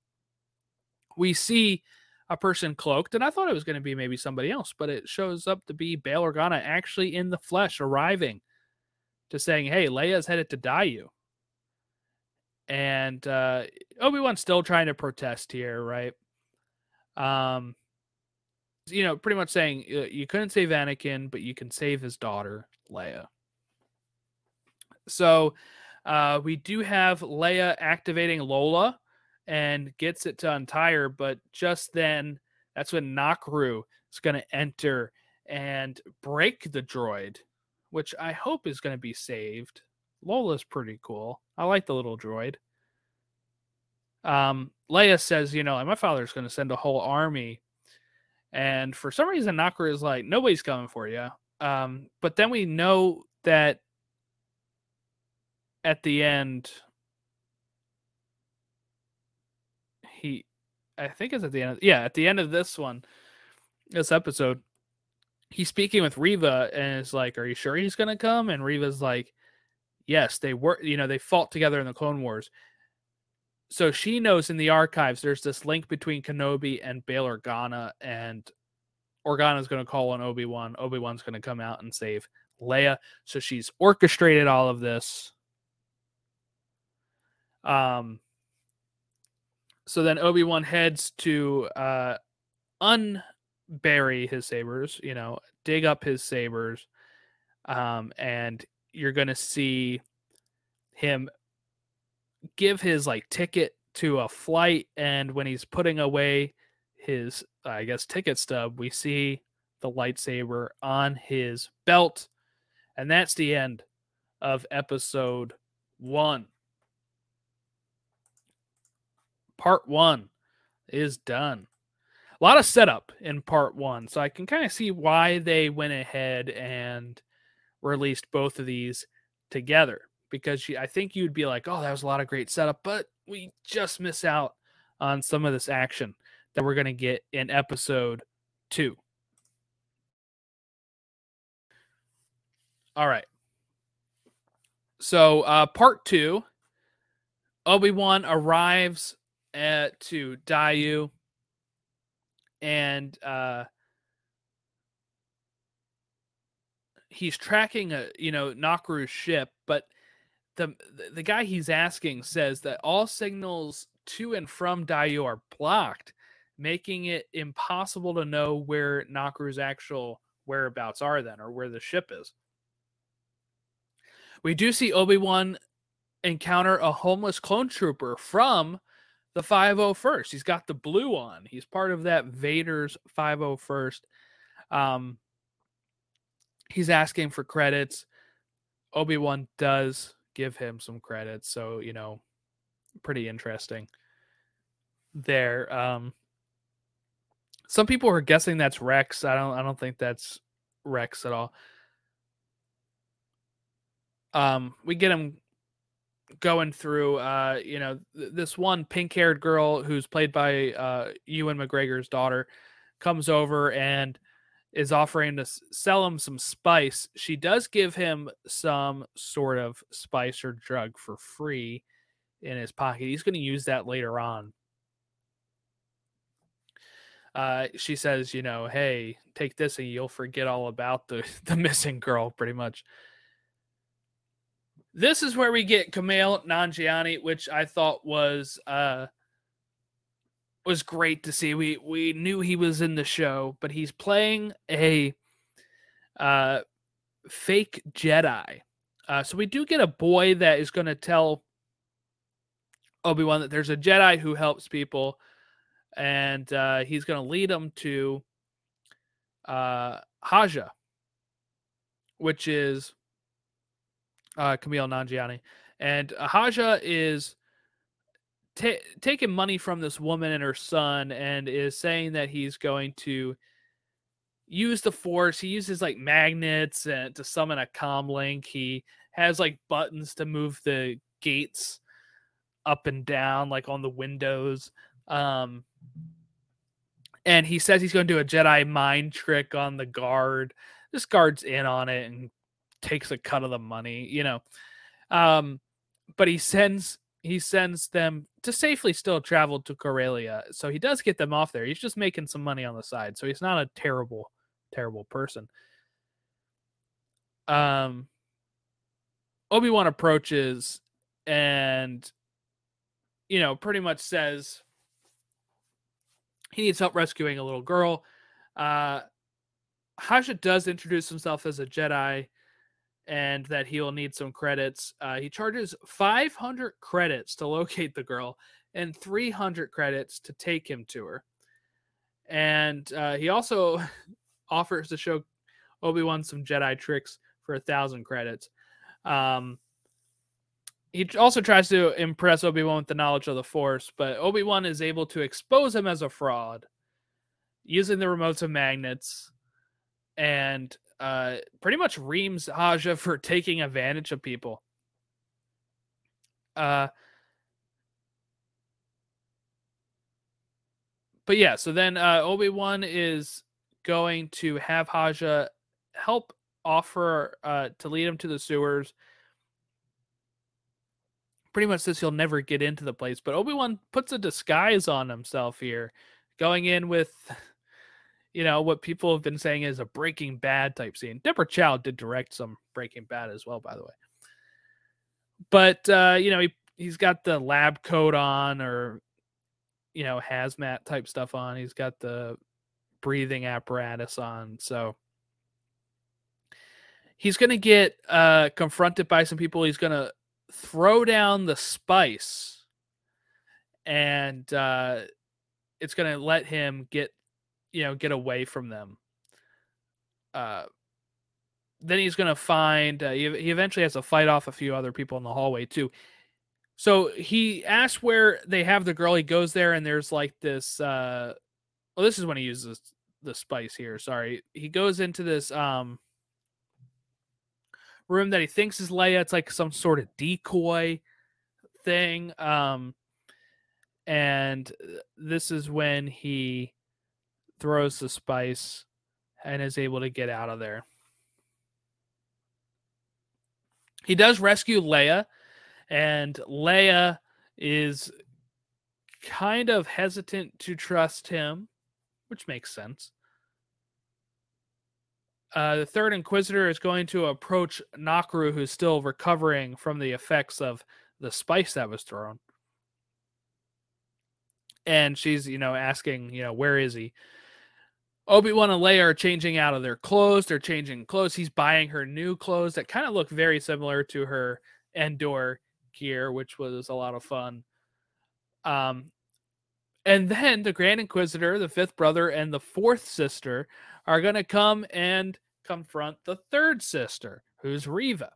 we see a person cloaked. And I thought it was going to be maybe somebody else, but it shows up to be Bail Organa actually in the flesh, arriving to saying, "Hey, Leia's headed to Daiyu." And uh, Obi Wan's still trying to protest here, right? Um, you know, pretty much saying uh, you couldn't save Anakin, but you can save his daughter. Leia. So uh, we do have Leia activating Lola and gets it to untire, but just then that's when Nakru is going to enter and break the droid, which I hope is going to be saved. Lola's pretty cool. I like the little droid. Um, Leia says, you know, my father's going to send a whole army. And for some reason, Nakru is like, nobody's coming for you. Um, but then we know that at the end, he, I think it's at the end. Of, yeah, at the end of this one, this episode, he's speaking with Reva and is like, "Are you sure he's gonna come?" And Reva's like, "Yes, they were. You know, they fought together in the Clone Wars." So she knows in the archives there's this link between Kenobi and Bail Organa, and Organa's going to call on Obi Wan. Obi Wan's going to come out and save Leia. So she's orchestrated all of this. Um. So then Obi Wan heads to uh, unbury his sabers. You know, dig up his sabers, um, and you're going to see him give his like ticket to a flight and when he's putting away his, I guess, ticket stub, we see the lightsaber on his belt. And that's the end of episode one. Part one is done. A lot of setup in part one. So I can kind of see why they went ahead and released both of these together because I think you'd be like, oh, that was a lot of great setup, but we just miss out on some of this action that we're going to get in episode two. All right. So, uh, part two Obi Wan arrives at, to Daiyu and uh, he's tracking a you know Nakru's ship, but the the guy he's asking says that all signals to and from Daiyu are blocked, making it impossible to know where Nakru's actual whereabouts are then or where the ship is. We do see Obi-Wan encounter a homeless clone trooper from the 501st. He's got the blue on. He's part of that Vader's 501st. Um he's asking for credits. Obi Wan does give him some credits, so you know, pretty interesting there. Um, some people are guessing that's Rex. I don't. I don't think that's Rex at all. Um, we get him going through. Uh, you know, th- this one pink-haired girl who's played by uh Ewan McGregor's daughter comes over and is offering to sell him some spice. She does give him some sort of spice or drug for free in his pocket. He's going to use that later on. Uh, she says, you know, hey, take this and you'll forget all about the the missing girl, pretty much. This is where we get Kumail Nanjiani, which I thought was uh was great to see. We we knew he was in the show, but he's playing a uh fake Jedi. Uh, so we do get a boy that is going to tell Obi Wan that there's a Jedi who helps people, and uh, he's going to lead them to uh, Haja, which is uh, Kumail Nanjiani, and Haja is ta- taking money from this woman and her son, and is saying that he's going to use the force. He uses like magnets and to summon a comm link. He has like buttons to move the gates up and down, like on the windows. Um, and he says he's going to do a Jedi mind trick on the guard. This guard's in on it and takes a cut of the money, you know. Um, but he sends he sends them to safely still travel to Corellia. So he does get them off there. He's just making some money on the side. So he's not a terrible, terrible person. Um Obi-Wan approaches and you know, pretty much says he needs help rescuing a little girl. Uh Haja does introduce himself as a Jedi and that he will need some credits. Uh, he charges 500 credits to locate the girl and 300 credits to take him to her. And uh, he also offers to show Obi Wan some Jedi tricks for a thousand credits. Um, he also tries to impress Obi Wan with the knowledge of the Force, but Obi Wan is able to expose him as a fraud using the remotes of magnets and uh, pretty much reams Haja for taking advantage of people. Uh, but yeah, so then uh, Obi Wan is going to have Haja help offer uh, to lead him to the sewers. Pretty much says he'll never get into the place, but Obi Wan puts a disguise on himself here, going in with you know what people have been saying is a Breaking Bad type scene. Deborah Chow did direct some Breaking Bad as well, by the way. But uh, you know he he's got the lab coat on, or you know hazmat type stuff on. He's got the breathing apparatus on, so he's gonna get uh, confronted by some people. He's gonna throw down the spice, and uh, it's gonna let him get you know get away from them. Uh then he's going to find uh, he, he eventually has to fight off a few other people in the hallway too. So he asks where they have the girl he goes there and there's like this uh well this is when he uses the spice here sorry. He goes into this um room that he thinks is leia it's like some sort of decoy thing um and this is when he throws the spice and is able to get out of there. He does rescue Leia, and Leia is kind of hesitant to trust him, which makes sense. Uh, the third Inquisitor is going to approach Nakaru, who's still recovering from the effects of the spice that was thrown. And she's, you know, asking, you know, where is he? Obi Wan and Leia are changing out of their clothes. They're changing clothes. He's buying her new clothes that kind of look very similar to her Endor gear, which was a lot of fun. Um, and then the Grand Inquisitor, the fifth brother, and the fourth sister are going to come and confront the third sister, who's Reva.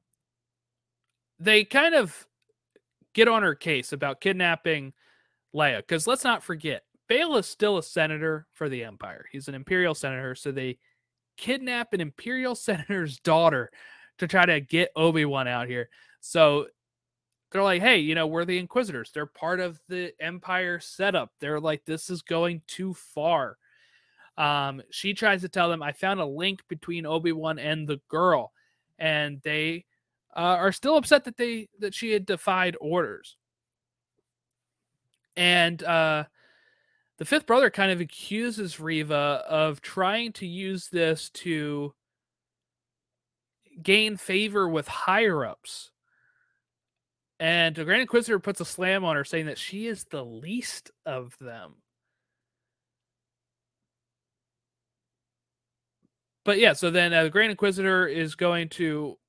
They kind of get on her case about kidnapping Leia, because let's not forget, Bail is still a senator for the Empire. He's an Imperial senator, so they kidnap an Imperial senator's daughter to try to get Obi Wan out here. So they're like, hey, you know, we're the Inquisitors. They're part of the Empire setup. They're like, this is going too far. Um, she tries to tell them, I found a link between Obi Wan and the girl, and they uh, are still upset that they that she had defied orders. And uh, the fifth brother kind of accuses Reva of trying to use this to gain favor with higher ups. And the Grand Inquisitor puts a slam on her, saying that she is the least of them. But yeah, so then uh, the Grand Inquisitor is going to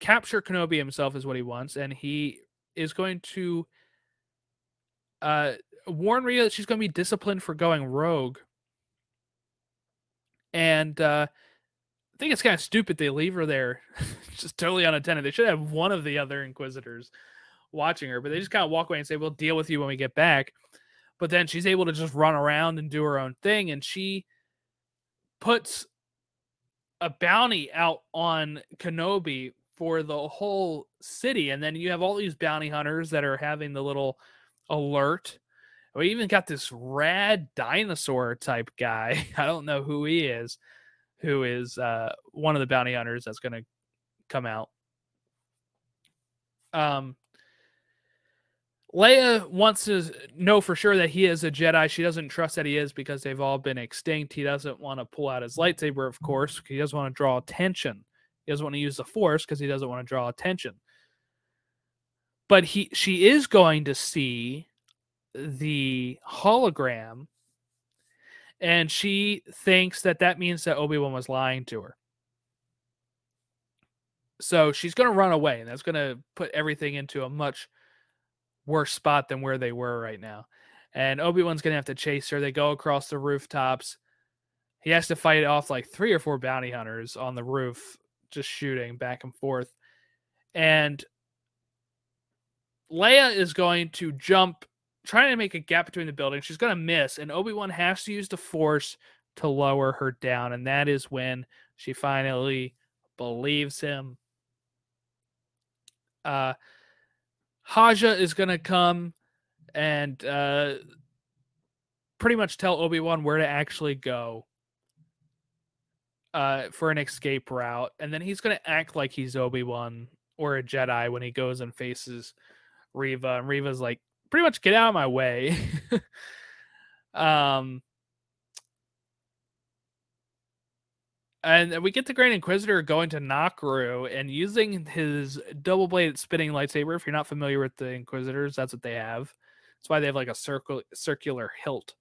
capture Kenobi himself, is what he wants, and he is going to uh, warn Reva that she's going to be disciplined for going rogue. And uh, I think it's kind of stupid they leave her there just totally unattended. They should have one of the other Inquisitors watching her, but they just kind of walk away and say, We'll deal with you when we get back. But then she's able to just run around and do her own thing. And she puts a bounty out on Kenobi for the whole city. And then you have all these bounty hunters that are having the little alert. We even got this rad dinosaur type guy. I don't know who he is, who is uh, one of the bounty hunters that's going to come out. Um, Leia wants to know for sure that he is a Jedi. She doesn't trust that he is because they've all been extinct. He doesn't want to pull out his lightsaber, of course. He doesn't want to draw attention. He doesn't want to use the Force because he doesn't want to draw attention. But he, she is going to see the hologram, and she thinks that that means that Obi Wan was lying to her. So she's going to run away, and that's going to put everything into a much worse spot than where they were right now. And Obi Wan's going to have to chase her. They go across the rooftops. He has to fight off like three or four bounty hunters on the roof, just shooting back and forth. And Leia is going to jump, trying to make a gap between the buildings. She's going to miss, and Obi Wan has to use the Force to lower her down. And that is when she finally believes him uh, Haja is going to come and uh, pretty much tell Obi Wan where to actually go uh, for an escape route, and then he's going to act like he's Obi Wan or a Jedi when he goes and faces Reva, and Reva's like, pretty much get out of my way. um, and we get the Grand Inquisitor going to Nakru and using his double bladed spinning lightsaber. If you're not familiar with the Inquisitors, that's what they have. That's why they have like a circle circular hilt.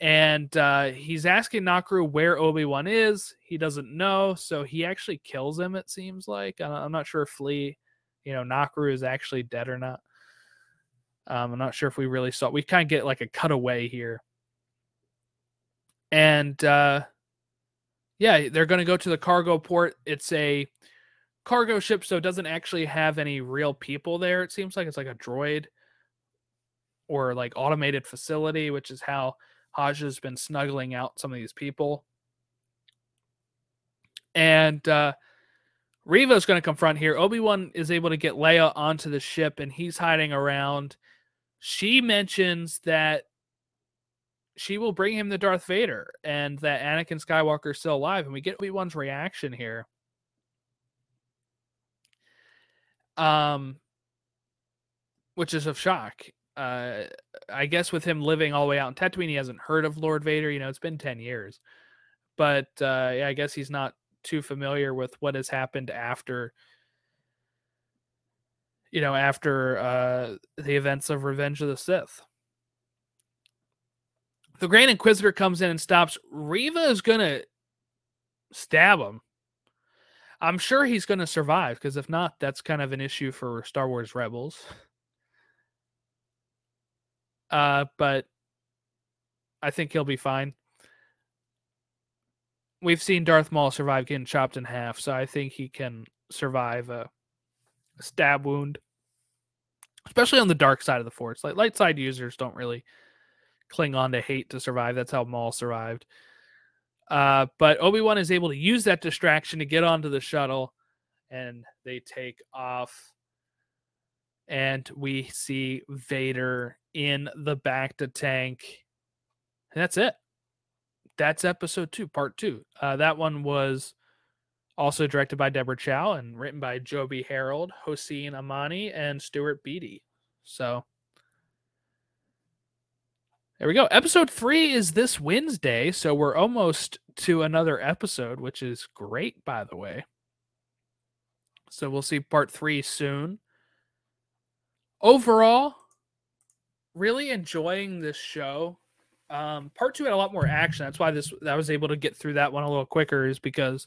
And uh, he's asking Nakru where Obi Wan is. He doesn't know, so he actually kills him. It seems like I'm not sure if Lee, you know, Nakru is actually dead or not. Um, I'm not sure if we really saw. We kind of get like a cutaway here, and uh, yeah, they're going to go to the cargo port. It's a cargo ship, so it doesn't actually have any real people there. It seems like it's like a droid or like automated facility, which is how Haj has been snuggling out some of these people. And uh, Reva's going to confront here. Obi Wan is able to get Leia onto the ship, and he's hiding around. She mentions that she will bring him the Darth Vader and that Anakin Skywalker is still alive. And we get Obi Wan's reaction here. Um, which is of shock. Uh, I guess with him living all the way out in Tatooine, he hasn't heard of Lord Vader. You know, it's been 10 years. But uh, yeah, I guess he's not too familiar with what has happened after you know after uh the events of revenge of the sith the Grand Inquisitor comes in and stops. Reva is gonna stab him. I'm sure he's gonna survive because if not, that's kind of an issue for Star Wars Rebels. Uh, but I think he'll be fine. we've seen Darth Maul survive getting chopped in half, so I think he can survive a stab wound, especially on the dark side of the Force. Like light side users don't really cling on to hate to survive. That's how Maul survived. Uh, but Obi Wan is able to use that distraction to get onto the shuttle, and they take off. And we see Vader in the bacta tank. And that's it. That's episode two, part two. Uh, that one was also directed by Deborah Chow and written by Joby Harold, Hossein Amini, and Stuart Beattie. So there we go. Episode three is this Wednesday, so we're almost to another episode, which is great, by the way. So we'll see part three soon. Overall, really enjoying this show. Um, part two had a lot more action. That's why this I was able to get through that one a little quicker, is because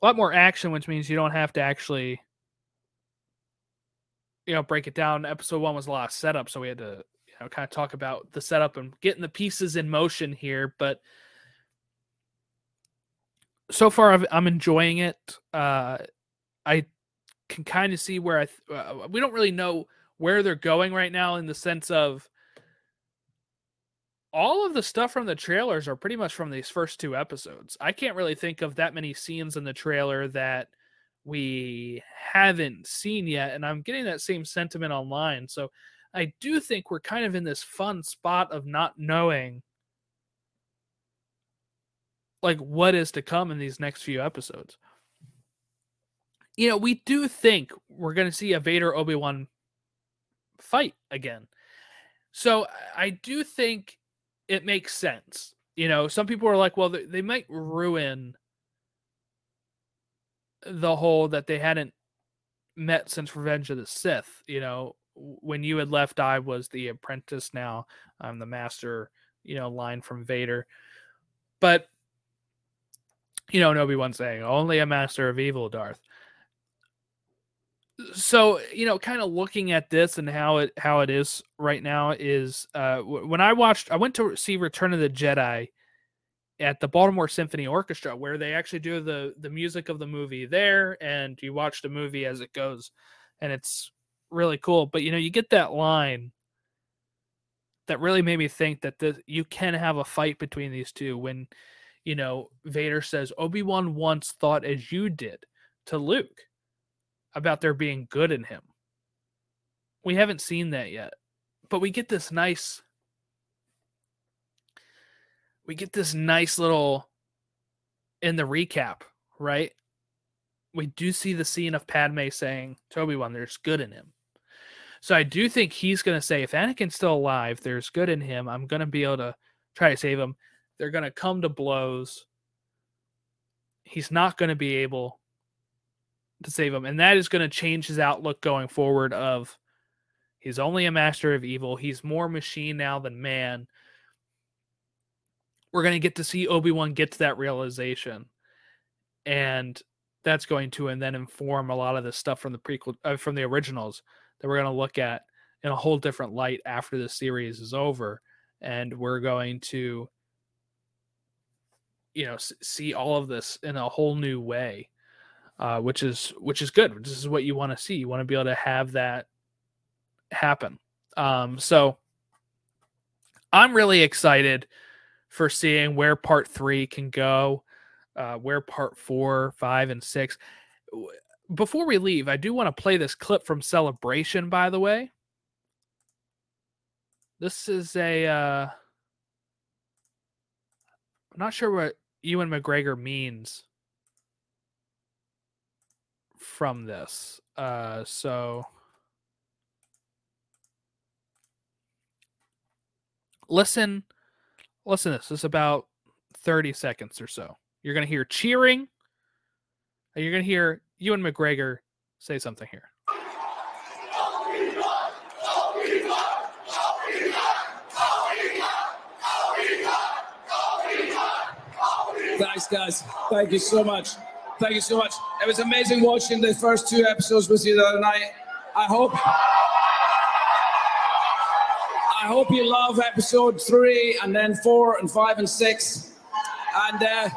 a lot more action, which means you don't have to actually, you know, break it down. Episode one was a lot of setup, so we had to, you know, kind of talk about the setup and getting the pieces in motion here. But so far, i am enjoying it. Uh, I can kind of see where I th- uh, we don't really know where they're going right now in the sense of all of the stuff from the trailers are pretty much from these first two episodes. I can't really think of that many scenes in the trailer that we haven't seen yet and I'm getting that same sentiment online. So I do think we're kind of in this fun spot of not knowing like what is to come in these next few episodes you know, we do think we're going to see a Vader Obi Wan fight again. So I do think it makes sense. You know, some people are like, well, they, they might ruin the whole that they hadn't met since Revenge of the Sith. You know, when you had left, I was the apprentice. Now I'm the master. You know, line from Vader. But you know, Obi Wan saying, "Only a master of evil, Darth." So you know kind of looking at this and how it how it is right now is uh when i watched i went to see return of the jedi at the baltimore symphony orchestra where they actually do the the music of the movie there and you watch the movie as it goes and it's really cool. But you know you get that line that really made me think that the, you can have a fight between these two when you know vader says obi-wan once thought as you did to luke about there being good in him. We haven't seen that yet. But we get this nice we get this nice little in the recap, right? We do see the scene of Padme saying, Toby one, there's good in him. So I do think he's gonna say, if Anakin's still alive, there's good in him. I'm gonna be able to try to save him. They're gonna come to blows. He's not gonna be able to save him, and that is going to change his outlook going forward. Of he's only a master of evil. He's more machine now than man. We're going to get to see Obi Wan get to that realization, and that's going to and then inform a lot of the stuff from the prequel uh, from the originals that we're going to look at in a whole different light after the series is over, and we're going to you know see all of this in a whole new way uh, which is which is good. This is what you want to see. You want to be able to have that happen. Um, so I'm really excited for seeing where part three can go, uh, where part four, five, and six. Before we leave, I do want to play this clip from Celebration. By the way, this is a. Uh, I'm not sure what Ewan McGregor means from this. Uh, so listen, listen this. This is about 30 seconds or so. You're to hear cheering. And you're to hear Ewan McGregor say something here. Thanks, guys. Thank you so much. Thank you so much. It was amazing watching the first two episodes with you the other night. I hope. I hope you love episode three and then four and five and six. And uh,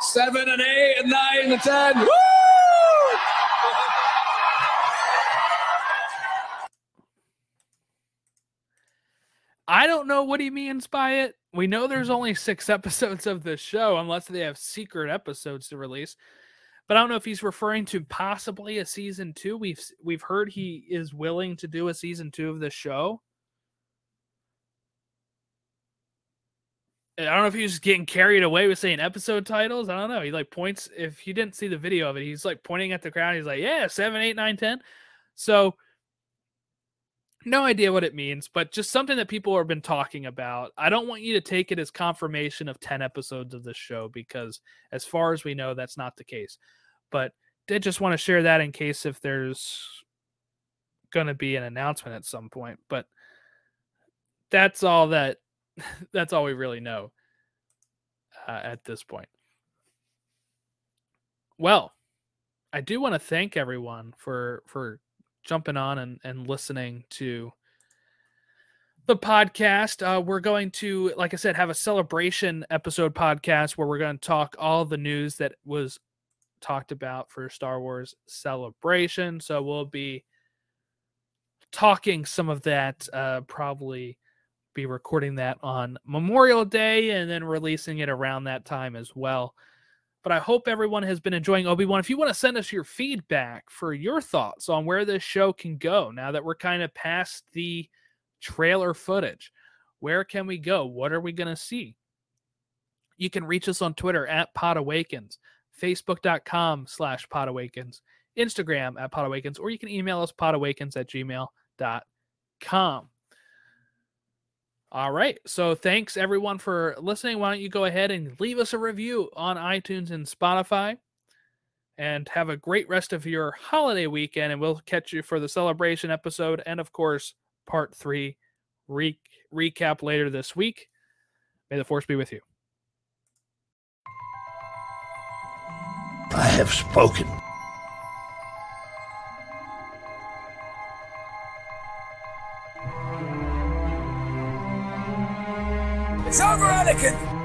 seven and eight and nine and ten. Woo! I don't know what he means by it. We know there's only six episodes of the show, unless they have secret episodes to release. But I don't know if he's referring to possibly a season two. We've we've heard he is willing to do a season two of the show. I don't know if he's getting carried away with saying episode titles. I don't know. He like points if he didn't see the video of it, he's like pointing at the crowd. He's like, Yeah, seven, eight, nine, ten. So no idea what it means, but just something that people have been talking about. I don't want you to take it as confirmation of 10 episodes of this show because, as far as we know, that's not the case. But did just want to share that in case if there's going to be an announcement at some point. But that's all that that's all we really know uh, at this point. Well, I do want to thank everyone for for jumping on and, and listening to the podcast. Uh, we're going to, like I said, have a celebration episode podcast where we're going to talk all the news that was talked about for Star Wars Celebration. So we'll be talking some of that, uh, probably be recording that on Memorial Day and then releasing it around that time as well. But I hope everyone has been enjoying Obi Wan. If you want to send us your feedback for your thoughts on where this show can go now that we're kind of past the trailer footage, where can we go? What are we going to see? You can reach us on Twitter at Pod Awakens, Facebook.com slash Pod Awakens, Instagram at podawakens, or you can email us podawakens at gmail.com. All right. So thanks everyone for listening. Why don't you go ahead and leave us a review on iTunes and Spotify? And have a great rest of your holiday weekend. And we'll catch you for the celebration episode and, of course, part three re- recap later this week. May the force be with you. I have spoken. It's over, Anakin!